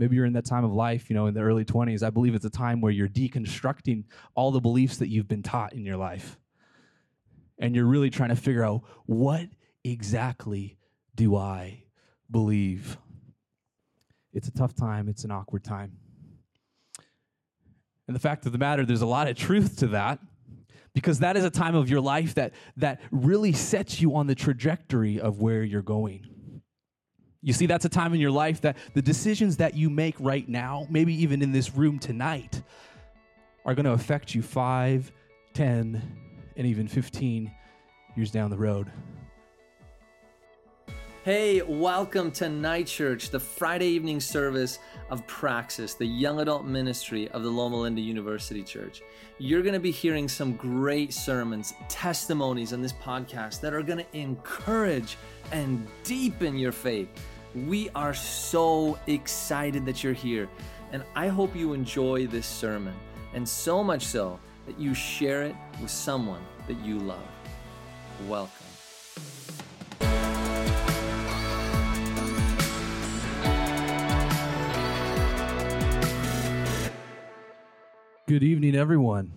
Maybe you're in that time of life, you know, in the early 20s. I believe it's a time where you're deconstructing all the beliefs that you've been taught in your life. And you're really trying to figure out what exactly do I believe? It's a tough time, it's an awkward time. And the fact of the matter, there's a lot of truth to that because that is a time of your life that, that really sets you on the trajectory of where you're going. You see, that's a time in your life that the decisions that you make right now, maybe even in this room tonight, are going to affect you 5, 10, and even 15 years down the road. Hey, welcome to Night Church, the Friday evening service of Praxis, the young adult ministry of the Loma Linda University Church. You're going to be hearing some great sermons, testimonies on this podcast that are going to encourage and deepen your faith. We are so excited that you're here, and I hope you enjoy this sermon, and so much so that you share it with someone that you love. Welcome. Good evening, everyone.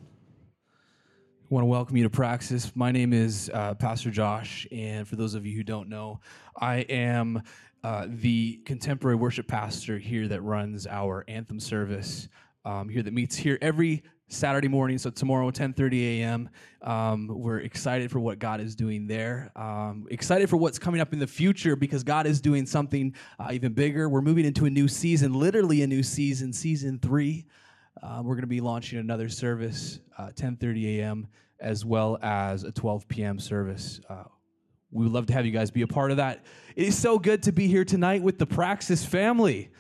I want to welcome you to Praxis. My name is uh, Pastor Josh, and for those of you who don't know, I am uh, the contemporary worship pastor here that runs our anthem service um, here that meets here every Saturday morning. So tomorrow, 10:30 a.m. Um, we're excited for what God is doing there. Um, excited for what's coming up in the future because God is doing something uh, even bigger. We're moving into a new season, literally a new season, season three. Um, we're going to be launching another service, uh, 10:30 a.m. as well as a 12 p.m. service. Uh, we would love to have you guys be a part of that. It is so good to be here tonight with the Praxis family.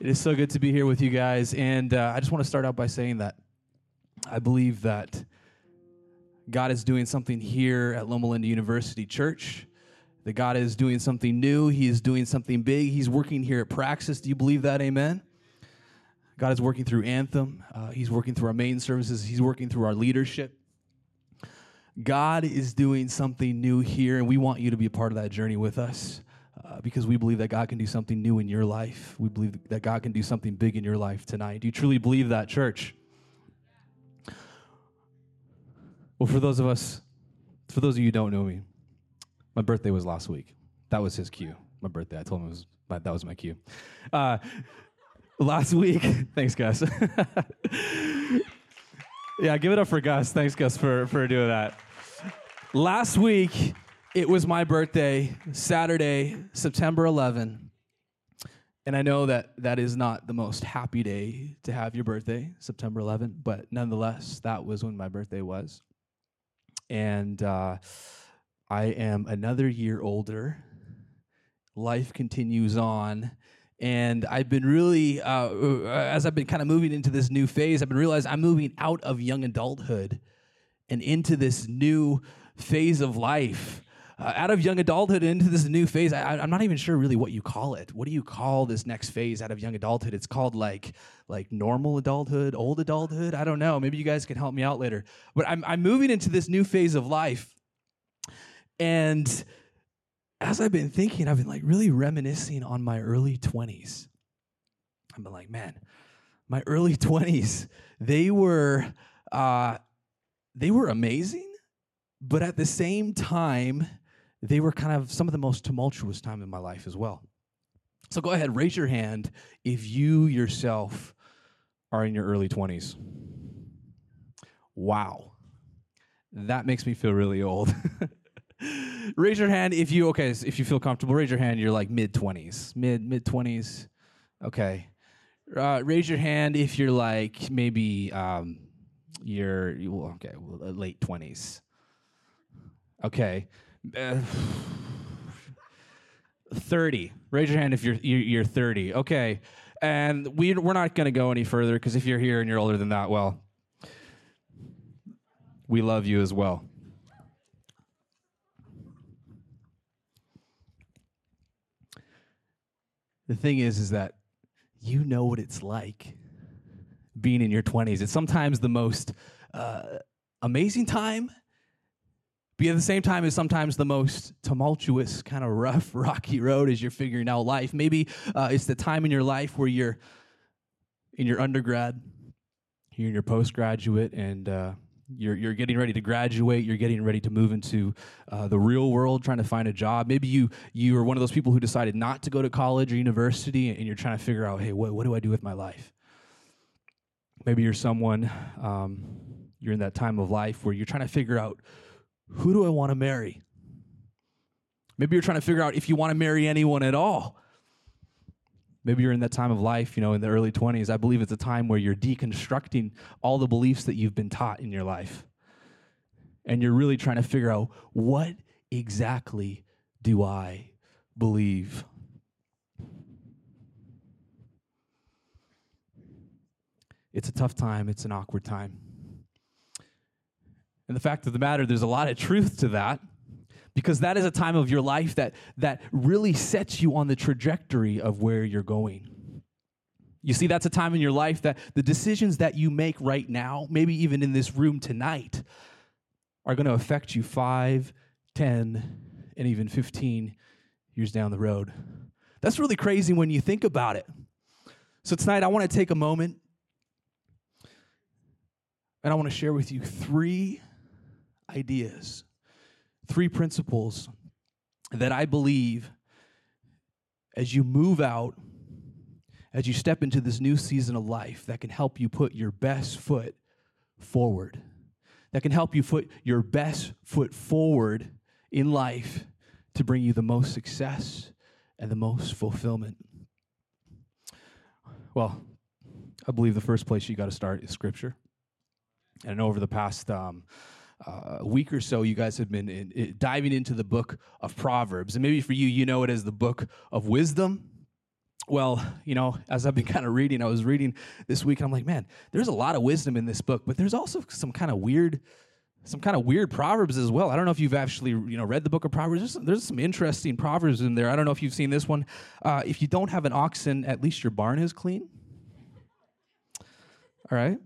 It is so good to be here with you guys, and uh, I just want to start out by saying that I believe that God is doing something here at Loma Linda University Church. That God is doing something new. He is doing something big. He's working here at Praxis. Do you believe that? Amen. God is working through Anthem. Uh, he's working through our main services. He's working through our leadership. God is doing something new here, and we want you to be a part of that journey with us uh, because we believe that God can do something new in your life. We believe that God can do something big in your life tonight. Do you truly believe that, church? Well, for those of us, for those of you who don't know me, my birthday was last week. That was his cue. My birthday. I told him it was my, that was my cue. Uh, last week. Thanks, Gus. yeah, give it up for Gus. Thanks, Gus, for, for doing that. Last week, it was my birthday, Saturday, September 11. And I know that that is not the most happy day to have your birthday, September 11, but nonetheless, that was when my birthday was. And uh, I am another year older. Life continues on and I've been really, uh, as I've been kind of moving into this new phase, I've been realizing I'm moving out of young adulthood and into this new phase of life. Uh, out of young adulthood into this new phase, I, am not even sure really what you call it. What do you call this next phase out of young adulthood? It's called like like normal adulthood, old adulthood. I don't know. Maybe you guys can help me out later. But I'm I'm moving into this new phase of life, and as I've been thinking, I've been like really reminiscing on my early 20s. I've been like, man, my early 20s, they were uh, they were amazing, but at the same time, they were kind of some of the most tumultuous time in my life as well. So go ahead, raise your hand if you yourself are in your early 20s. Wow. That makes me feel really old. raise your hand if you okay if you feel comfortable raise your hand you're like mid 20s mid mid 20s okay. Uh, raise your hand if you're like maybe um, you're okay uh, late 20s okay. Uh, 30 raise your hand if you're you're 30 okay. And we, we're not to go any further because if you're here and you're older than that well we love you as well the thing is is that you know what it's like being in your 20s it's sometimes the most uh, amazing time But at the same time, it's sometimes the most tumultuous, kind of rough, rocky road as you're figuring out life. Maybe uh, it's the time in your life where you're in your undergrad, you're in your postgraduate, and uh, you're, you're getting ready to graduate. You're getting ready to move into uh, the real world, trying to find a job. Maybe you you are one of those people who decided not to go to college or university, and you're trying to figure out, hey, what, what do I do with my life? Maybe you're someone, um, you're in that time of life where you're trying to figure out who do I want to marry? Maybe you're trying to figure out if you want to marry anyone at all. Maybe you're in that time of life, you know, in the early 20s. I believe it's a time where you're deconstructing all the beliefs that you've been taught in your life. And you're really trying to figure out what exactly do I believe? It's a tough time, it's an awkward time. And the fact of the matter, there's a lot of truth to that because that is a time of your life that, that really sets you on the trajectory of where you're going. You see, that's a time in your life that the decisions that you make right now, maybe even in this room tonight, are going to affect you five, ten, and even 15 years down the road. That's really crazy when you think about it. So, tonight, I want to take a moment and I want to share with you three ideas, three principles that I believe as you move out, as you step into this new season of life, that can help you put your best foot forward, that can help you put your best foot forward in life to bring you the most success and the most fulfillment. Well, I believe the first place you got to start is Scripture. And over the past um, uh, a week or so, you guys have been in, in, diving into the book of Proverbs. And maybe for you, you know it as the book of wisdom. Well, you know, as I've been kind of reading, I was reading this week, and I'm like, man, there's a lot of wisdom in this book, but there's also some kind of weird, some kind of weird proverbs as well. I don't know if you've actually, you know, read the book of Proverbs. There's some, there's some interesting proverbs in there. I don't know if you've seen this one. Uh, if you don't have an oxen, at least your barn is clean. All right.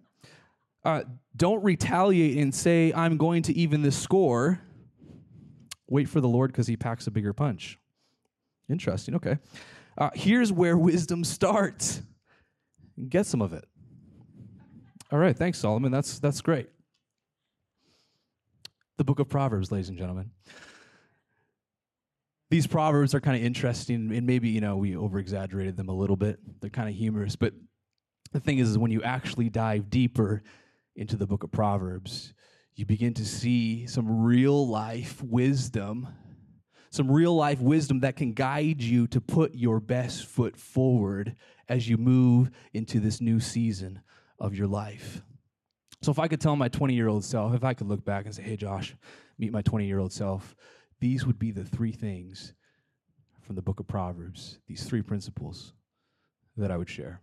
Uh, don't retaliate and say, I'm going to even the score. Wait for the Lord because he packs a bigger punch. Interesting. Okay. Uh, here's where wisdom starts. Get some of it. All right. Thanks, Solomon. That's, that's great. The book of Proverbs, ladies and gentlemen. These proverbs are kind of interesting, and maybe, you know, we over exaggerated them a little bit. They're kind of humorous, but the thing is, is when you actually dive deeper into the book of Proverbs, you begin to see some real life wisdom, some real life wisdom that can guide you to put your best foot forward as you move into this new season of your life. So, if I could tell my 20 year old self, if I could look back and say, hey, Josh, meet my 20 year old self, these would be the three things from the book of Proverbs, these three principles that I would share.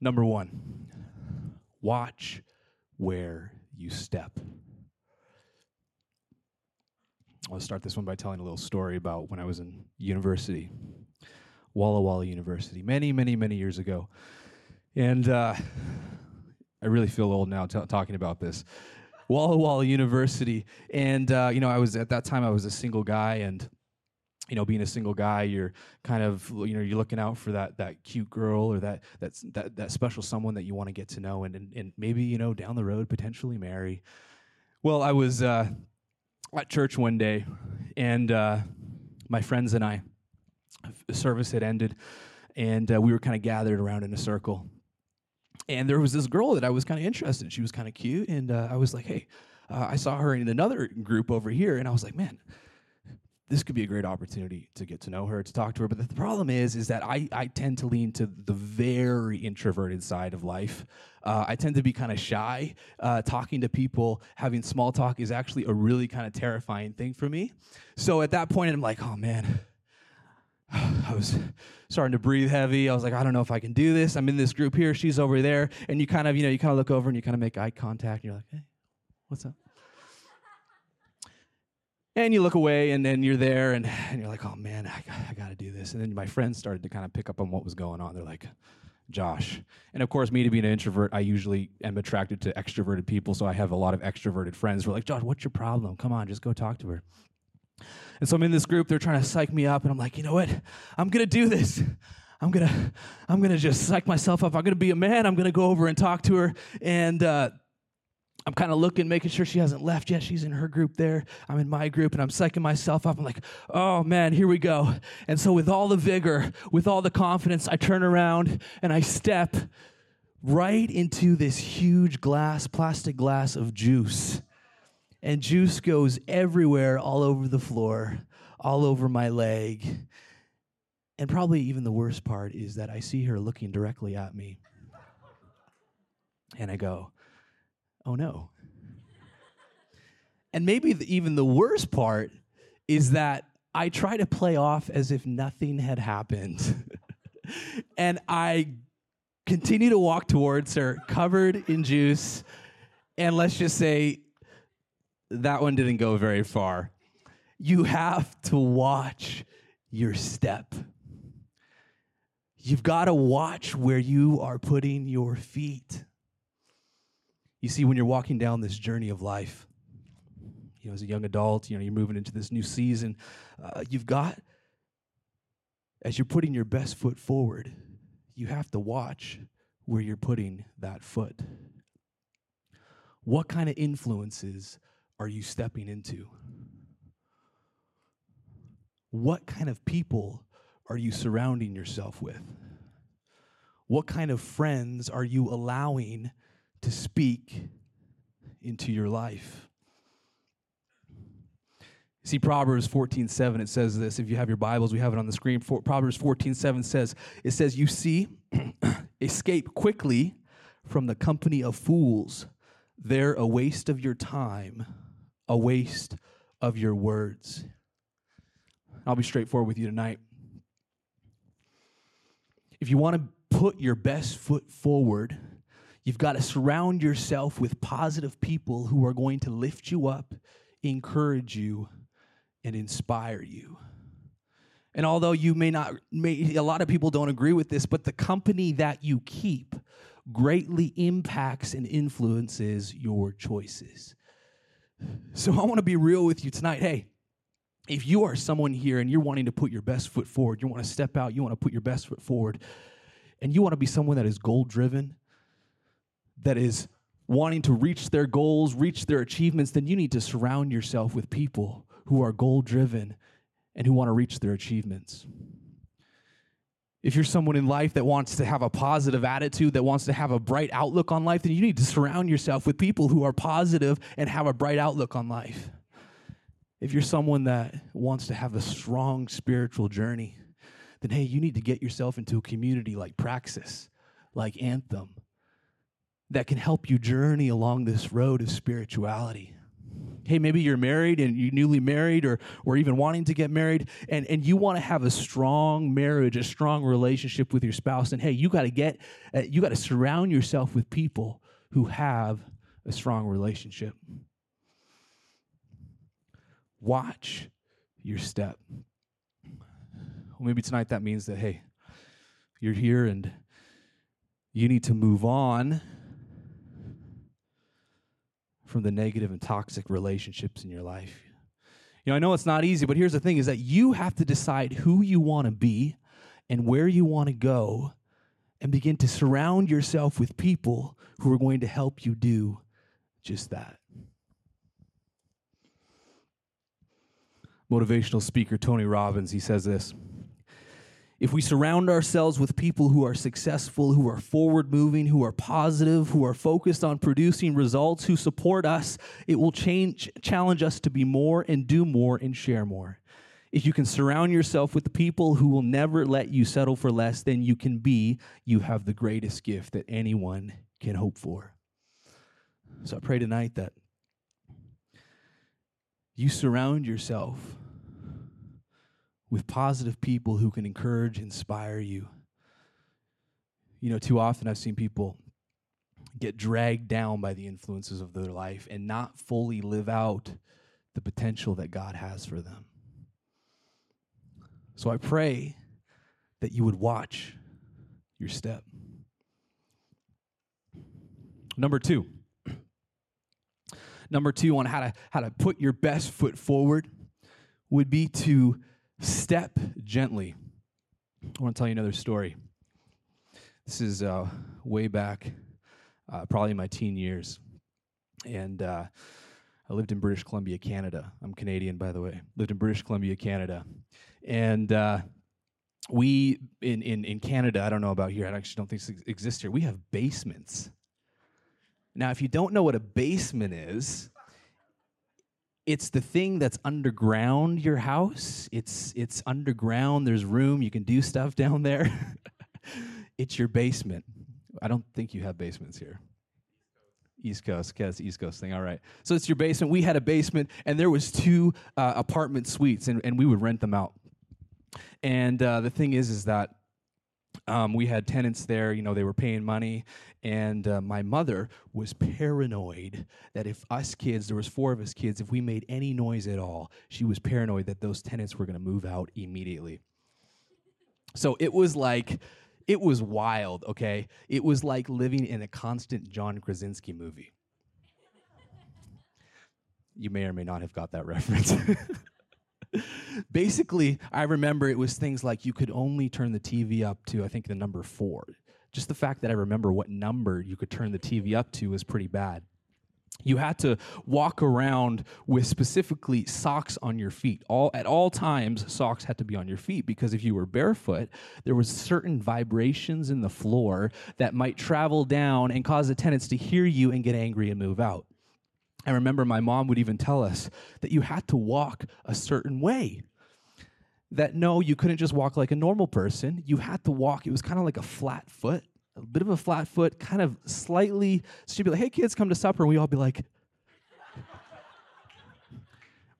Number one, watch where you step. I'll start this one by telling a little story about when I was in university, Walla Walla University, many, many, many years ago. And uh, I really feel old now t- talking about this. Walla Walla University. And, uh, you know, I was at that time, I was a single guy, and you know, being a single guy, you're kind of, you know, you're looking out for that that cute girl or that that's that that special someone that you want to get to know and, and and maybe you know down the road potentially marry. Well, I was uh, at church one day, and uh, my friends and I, service had ended, and uh, we were kind of gathered around in a circle, and there was this girl that I was kind of interested. in. She was kind of cute, and uh, I was like, hey, uh, I saw her in another group over here, and I was like, man this could be a great opportunity to get to know her, to talk to her. But the problem is, is that I, I tend to lean to the very introverted side of life. Uh, I tend to be kind of shy. Uh, talking to people, having small talk is actually a really kind of terrifying thing for me. So at that point, I'm like, oh man, I was starting to breathe heavy. I was like, I don't know if I can do this. I'm in this group here. She's over there. And you kind of, you know, you kind of look over and you kind of make eye contact. And you're like, hey, what's up? And you look away, and then you're there, and, and you're like, oh man, I, I got to do this. And then my friends started to kind of pick up on what was going on. They're like, Josh. And of course, me to be an introvert, I usually am attracted to extroverted people. So I have a lot of extroverted friends who are like, Josh, what's your problem? Come on, just go talk to her. And so I'm in this group, they're trying to psych me up, and I'm like, you know what? I'm gonna do this. I'm gonna, I'm gonna just psych myself up. I'm gonna be a man. I'm gonna go over and talk to her. And uh, I'm kind of looking, making sure she hasn't left yet. She's in her group there. I'm in my group, and I'm psyching myself up. I'm like, oh man, here we go. And so, with all the vigor, with all the confidence, I turn around and I step right into this huge glass, plastic glass of juice. And juice goes everywhere, all over the floor, all over my leg. And probably even the worst part is that I see her looking directly at me. And I go, oh no. And maybe the, even the worst part is that I try to play off as if nothing had happened. and I continue to walk towards her, covered in juice. And let's just say that one didn't go very far. You have to watch your step. You've got to watch where you are putting your feet. You see, when you're walking down this journey of life, you know, as a young adult, you know, you're moving into this new season, uh, you've got, as you're putting your best foot forward, you have to watch where you're putting that foot. What kind of influences are you stepping into? What kind of people are you surrounding yourself with? What kind of friends are you allowing to speak into your life? See, Proverbs 14 7, it says this. If you have your Bibles, we have it on the screen. Proverbs 14 7 says, It says, You see, escape quickly from the company of fools. They're a waste of your time, a waste of your words. I'll be straightforward with you tonight. If you want to put your best foot forward, you've got to surround yourself with positive people who are going to lift you up, encourage you, and inspire you. And although you may not, may, a lot of people don't agree with this, but the company that you keep greatly impacts and influences your choices. So I want to be real with you tonight. Hey, if you are someone here and you're wanting to put your best foot forward, you want to step out, you want to put your best foot forward, and you want to be someone that is goal driven, that is wanting to reach their goals, reach their achievements, then you need to surround yourself with people who are goal driven and who want to reach their achievements. If you're someone in life that wants to have a positive attitude, that wants to have a bright outlook on life, then you need to surround yourself with people who are positive and have a bright outlook on life. If you're someone that wants to have a strong spiritual journey, then hey, you need to get yourself into a community like Praxis, like Anthem, that can help you journey along this road of spirituality. Hey, maybe you're married and you're newly married or, or even wanting to get married, and, and you want to have a strong marriage, a strong relationship with your spouse. And hey, you got to get, uh, you got to surround yourself with people who have a strong relationship. Watch your step. Well, maybe tonight that means that, hey, you're here and you need to move on from the negative and toxic relationships in your life. You know, I know it's not easy, but here's the thing is that you have to decide who you want to be and where you want to go and begin to surround yourself with people who are going to help you do just that. Motivational speaker Tony Robbins, he says this if we surround ourselves with people who are successful, who are forward moving, who are positive, who are focused on producing results, who support us, it will change, challenge us to be more and do more and share more. If you can surround yourself with people who will never let you settle for less than you can be, you have the greatest gift that anyone can hope for. So I pray tonight that you surround yourself with positive people who can encourage, inspire you. You know, too often I've seen people get dragged down by the influences of their life and not fully live out the potential that God has for them. So I pray that you would watch your step. Number two. Number two on how to how to put your best foot forward would be to step gently. I want to tell you another story. This is uh, way back, uh, probably in my teen years, and uh, I lived in British Columbia, Canada. I'm Canadian, by the way. Lived in British Columbia, Canada, and uh, we in, in in Canada. I don't know about here. I actually don't think this exists here. We have basements. Now, if you don't know what a basement is, it's the thing that's underground your house. It's it's underground. There's room. You can do stuff down there. it's your basement. I don't think you have basements here. East Coast, yes, East Coast thing. All right. So it's your basement. We had a basement, and there was two uh, apartment suites, and, and we would rent them out. And uh, the thing is, is that um, we had tenants there. You know, they were paying money, and uh, my mother was paranoid that if us kids, there was four of us kids, if we made any noise at all, she was paranoid that those tenants were going to move out immediately. So it was like, it was wild. Okay, it was like living in a constant John Krasinski movie. You may or may not have got that reference. Basically, I remember it was things like you could only turn the TV up to, I think, the number four. Just the fact that I remember what number you could turn the TV up to was pretty bad. You had to walk around with specifically socks on your feet. All at all times, socks had to be on your feet because if you were barefoot, there was certain vibrations in the floor that might travel down and cause the tenants to hear you and get angry and move out. I remember my mom would even tell us that you had to walk a certain way. That no, you couldn't just walk like a normal person. You had to walk, it was kind of like a flat foot, a bit of a flat foot, kind of slightly. So she'd be like, hey, kids, come to supper. And we all be like,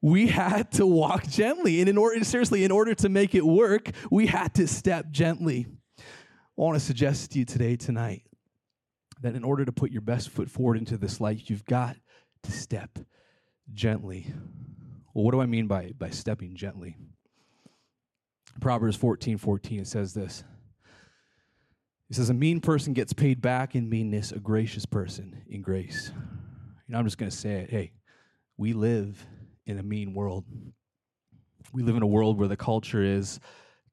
we had to walk gently. And in order, seriously, in order to make it work, we had to step gently. I want to suggest to you today, tonight, that in order to put your best foot forward into this life, you've got step gently. Well, what do I mean by, by stepping gently? Proverbs 14 14, it says this. It says, A mean person gets paid back in meanness, a gracious person in grace. You know, I'm just going to say it. Hey, we live in a mean world. We live in a world where the culture is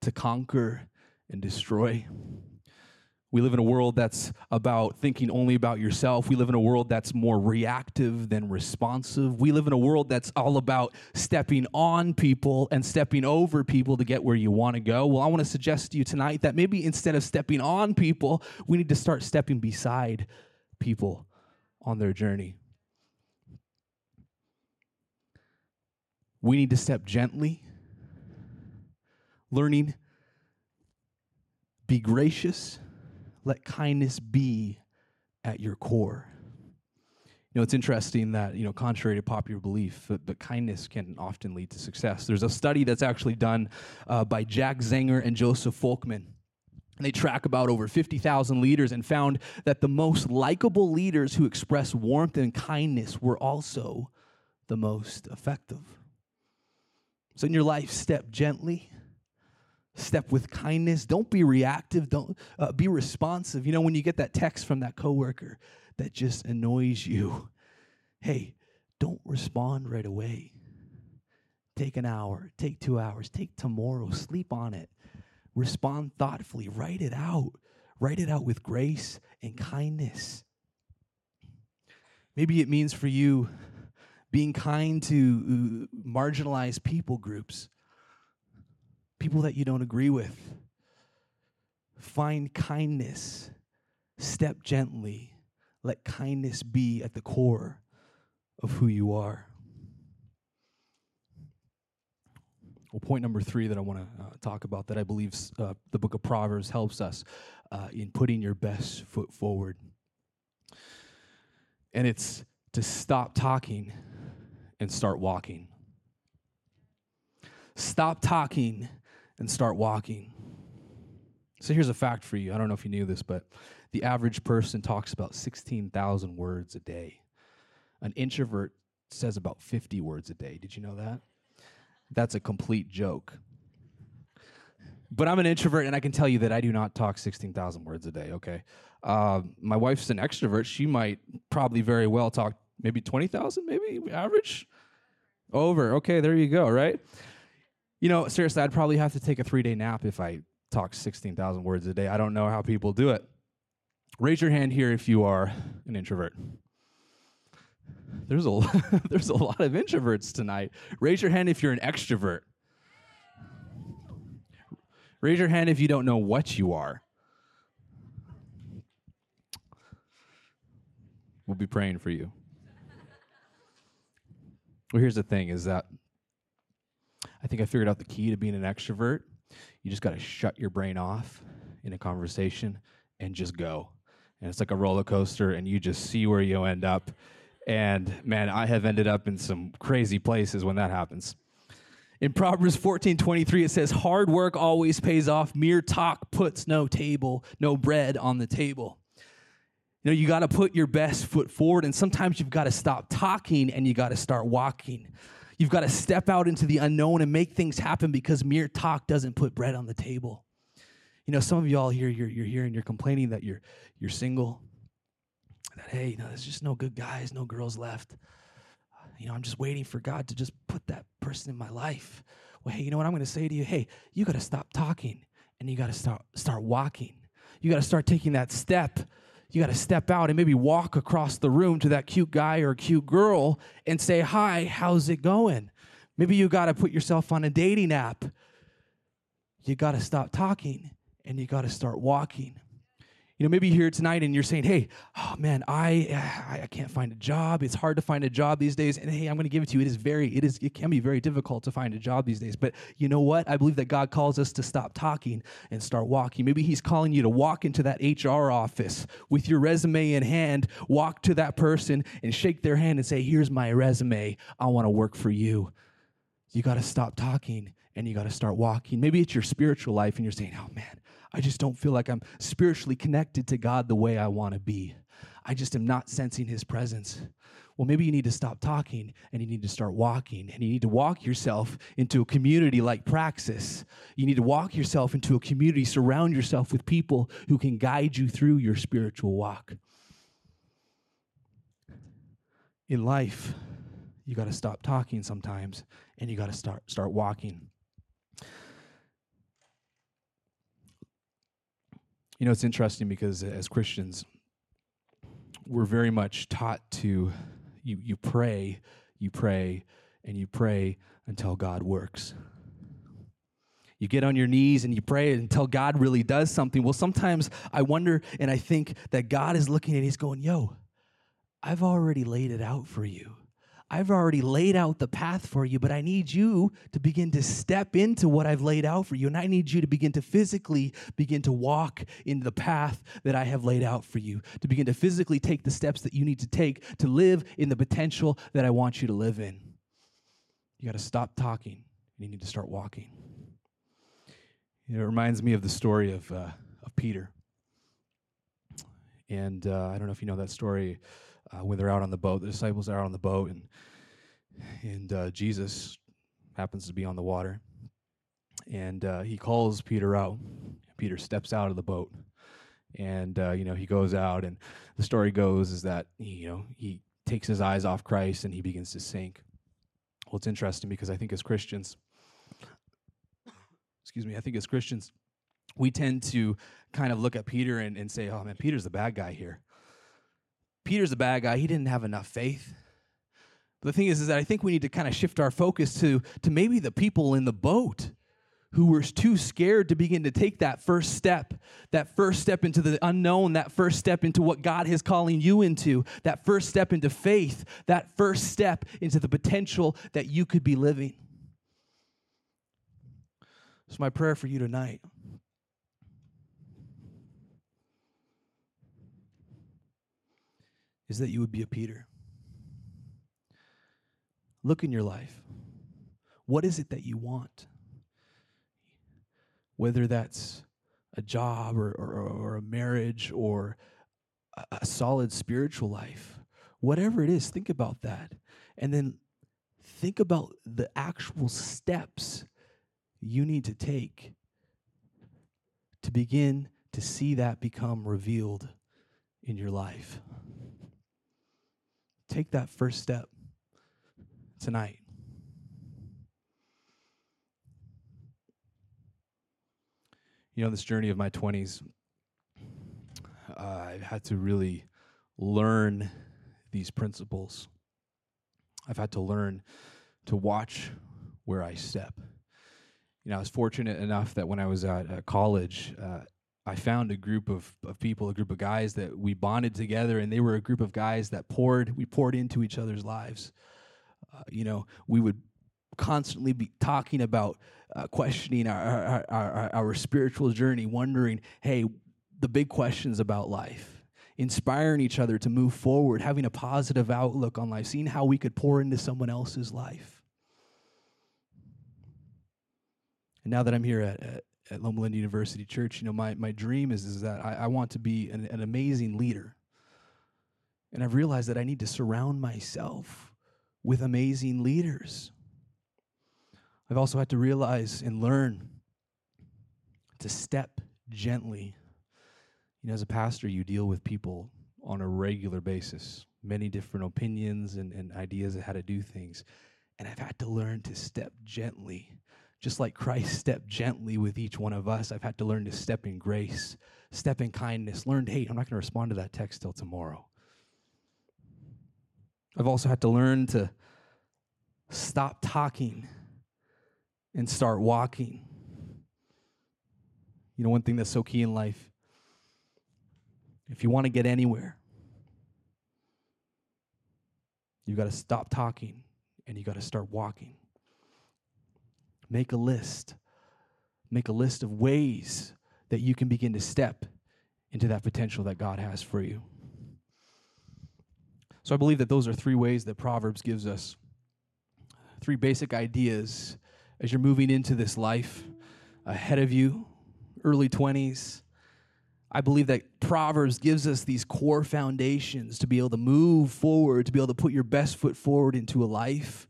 to conquer and destroy. We live in a world that's about thinking only about yourself. We live in a world that's more reactive than responsive. We live in a world that's all about stepping on people and stepping over people to get where you want to go. Well, I want to suggest to you tonight that maybe instead of stepping on people, we need to start stepping beside people on their journey. We need to step gently, learning, be gracious let kindness be at your core. You know, it's interesting that, you know, contrary to popular belief, but, but kindness can often lead to success. There's a study that's actually done uh, by Jack Zenger and Joseph Folkman. They track about over 50,000 leaders and found that the most likable leaders who express warmth and kindness were also the most effective. So in your life, step gently step with kindness. Don't be reactive. Don't uh, be responsive. You know when you get that text from that coworker that just annoys you hey don't respond right away. Take an hour take two hours take tomorrow sleep on it. Respond thoughtfully. Write it out. Write it out with grace and kindness. Maybe it means for you being kind to uh, marginalized people groups people that you don't agree with. Find kindness, step gently, let kindness be at the core of who you are. Well, point number three that I want to uh, talk about that I believe uh, the book of Proverbs helps us uh, in putting your best foot forward. And it's to stop talking and start walking. Stop talking and start walking. So here's a fact for you. I don't know if you knew this, but the average person talks about 16,000 words a day. An introvert says about 50 words a day. Did you know that? That's a complete joke. but I'm an introvert, and I can tell you that I do not talk 16,000 words a day, okay? Uh, my wife's an extrovert. She might probably very well talk maybe 20,000, maybe average? Over. Okay, there you go, right? You know, seriously, I'd probably have to take a three day nap if I talk 16,000 words a day. I don't know how people do it. Raise your hand here if you are an introvert. There's a, there's a lot of introverts tonight. Raise your hand if you're an extrovert. Raise your hand if you don't know what you are. We'll be praying for you. Well, here's the thing is that I think I figured out the key to being an extrovert. You just got to shut your brain off in a conversation and just go. And it's like a roller coaster, and you just see where you end up. And man, I have ended up in some crazy places when that happens. In Proverbs 14 23, it says, Hard work always pays off. Mere talk puts no table, no bread on the table. You know, you got to put your best foot forward, and sometimes you've got to stop talking and you got to start walking. You've got to step out into the unknown and make things happen because mere talk doesn't put bread on the table. You know, some of y'all here, you're, you're here and you're complaining that you're, you're single, that, hey, you know, there's just no good guys, no girls left. You know, I'm just waiting for God to just put that person in my life. Well, hey, you know what I'm going to say to you? Hey, you got to stop talking and you got to start start walking. You got to start taking that step you got to step out and maybe walk across the room to that cute guy or cute girl and say, Hi, how's it going? Maybe you got to put yourself on a dating app. You got to stop talking and you got to start walking. You know, maybe you're here tonight and you're saying, "Hey, oh man, I I can't find a job. It's hard to find a job these days." And hey, I'm going to give it to you. It is very it is it can be very difficult to find a job these days. But you know what? I believe that God calls us to stop talking and start walking. Maybe he's calling you to walk into that HR office with your resume in hand, walk to that person and shake their hand and say, "Here's my resume. I want to work for you." You got to stop talking and you got to start walking. Maybe it's your spiritual life and you're saying, "Oh man, I just don't feel like I'm spiritually connected to God the way I want to be. I just am not sensing his presence. Well, maybe you need to stop talking and you need to start walking. And you need to walk yourself into a community like Praxis. You need to walk yourself into a community, surround yourself with people who can guide you through your spiritual walk. In life, you got to stop talking sometimes and you got to start start walking. You know, it's interesting because as Christians, we're very much taught to you you pray, you pray, and you pray until God works. You get on your knees and you pray until God really does something. Well, sometimes I wonder and I think that God is looking at he's going, "Yo, I've already laid it out for you. I've already laid out the path for you, but I need you to begin to step into what I've laid out for you. And I need you to begin to physically begin to walk in the path that I have laid out for you, to begin to physically take the steps that you need to take to live in the potential that I want you to live in. You got to stop talking and you need to start walking. It reminds me of the story of, uh, of Peter. And uh, I don't know if you know that story uh, when they're out on the boat. The disciples are out on the boat, and and uh, Jesus happens to be on the water, and uh, he calls Peter out. Peter steps out of the boat, and uh, you know he goes out, and the story goes is that you know he takes his eyes off Christ and he begins to sink. Well, it's interesting because I think as Christians, excuse me, I think as Christians, we tend to kind of look at Peter and, and say, oh man, Peter's the bad guy here. Peter's a bad guy. He didn't have enough faith. But the thing is, is that I think we need to kind of shift our focus to, to maybe the people in the boat who were too scared to begin to take that first step, that first step into the unknown, that first step into what God is calling you into, that first step into faith, that first step into the potential that you could be living. So, my prayer for you tonight is that you would be a Peter. Look in your life. What is it that you want? Whether that's a job or, or, or a marriage or a, a solid spiritual life, whatever it is, think about that. And then think about the actual steps you need to take to begin to see that become revealed in your life. Take that first step tonight. You know, this journey of my 20s, uh, I've had to really learn these principles. I've had to learn to watch where I step. You know, I was fortunate enough that when I was at, at college, uh, I found a group of, of people, a group of guys that we bonded together, and they were a group of guys that poured, we poured into each other's lives. Uh, you know, we would constantly be talking about uh, questioning our, our, our, our spiritual journey, wondering, hey, the big questions about life, inspiring each other to move forward, having a positive outlook on life, seeing how we could pour into someone else's life. And now that I'm here at, at, at Loma Linda University Church, you know, my, my dream is, is that I, I want to be an, an amazing leader. And I've realized that I need to surround myself with amazing leaders. I've also had to realize and learn to step gently. You know, as a pastor, you deal with people on a regular basis, many different opinions and, and ideas of how to do things. And I've had to learn to step gently just like Christ stepped gently with each one of us, I've had to learn to step in grace, step in kindness, learned, hey, I'm not going to respond to that text till tomorrow. I've also had to learn to stop talking and start walking. You know, one thing that's so key in life if you want to get anywhere, you've got to stop talking and you got to start walking. Make a list. Make a list of ways that you can begin to step into that potential that God has for you. So I believe that those are three ways that Proverbs gives us. Three basic ideas as you're moving into this life ahead of you, early 20s. I believe that Proverbs gives us these core foundations to be able to move forward, to be able to put your best foot forward into a life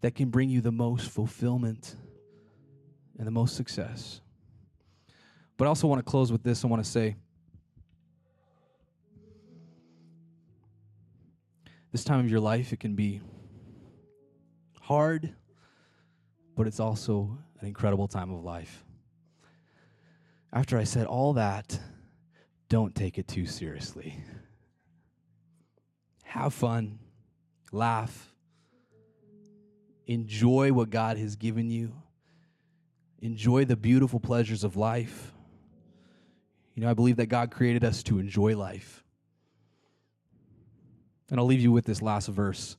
that can bring you the most fulfillment and the most success. But I also want to close with this. I want to say this time of your life, it can be hard, but it's also an incredible time of life. After I said all that, don't take it too seriously. Have fun, laugh, Enjoy what God has given you. Enjoy the beautiful pleasures of life. You know, I believe that God created us to enjoy life. And I'll leave you with this last verse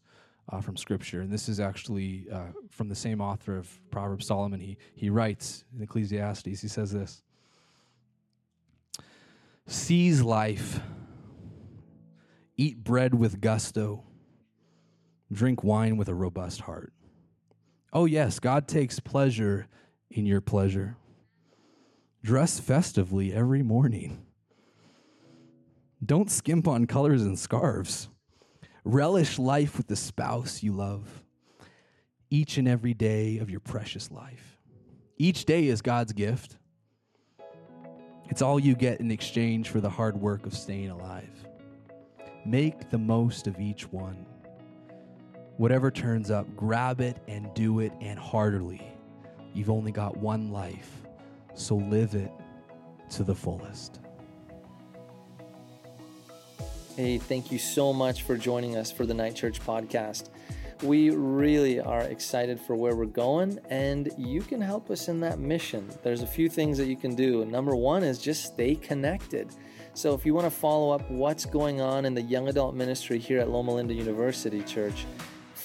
uh, from Scripture. And this is actually uh, from the same author of Proverbs, Solomon. He, he writes in Ecclesiastes, he says this Seize life, eat bread with gusto, drink wine with a robust heart. Oh, yes, God takes pleasure in your pleasure. Dress festively every morning. Don't skimp on colors and scarves. Relish life with the spouse you love each and every day of your precious life. Each day is God's gift. It's all you get in exchange for the hard work of staying alive. Make the most of each one whatever turns up, grab it and do it and heartily. You've only got one life, so live it to the fullest. Hey, thank you so much for joining us for the Night Church podcast. We really are excited for where we're going, and you can help us in that mission. There's a few things that you can do. Number one is just stay connected. So, if you want to follow up what's going on in the young adult ministry here at Loma Linda University Church,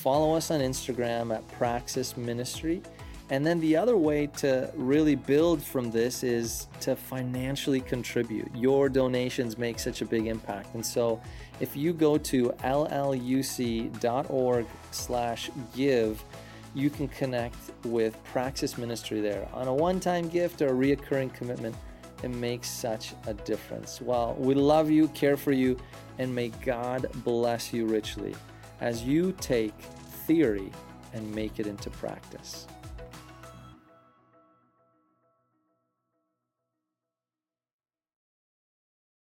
follow us on Instagram at Praxis Ministry. And then the other way to really build from this is to financially contribute. Your donations make such a big impact. And so if you go to lluc.org slash give, you can connect with Praxis Ministry there. On a one-time gift or a reoccurring commitment, it makes such a difference. Well, we love you, care for you, and may God bless you richly as you take theory and make it into practice.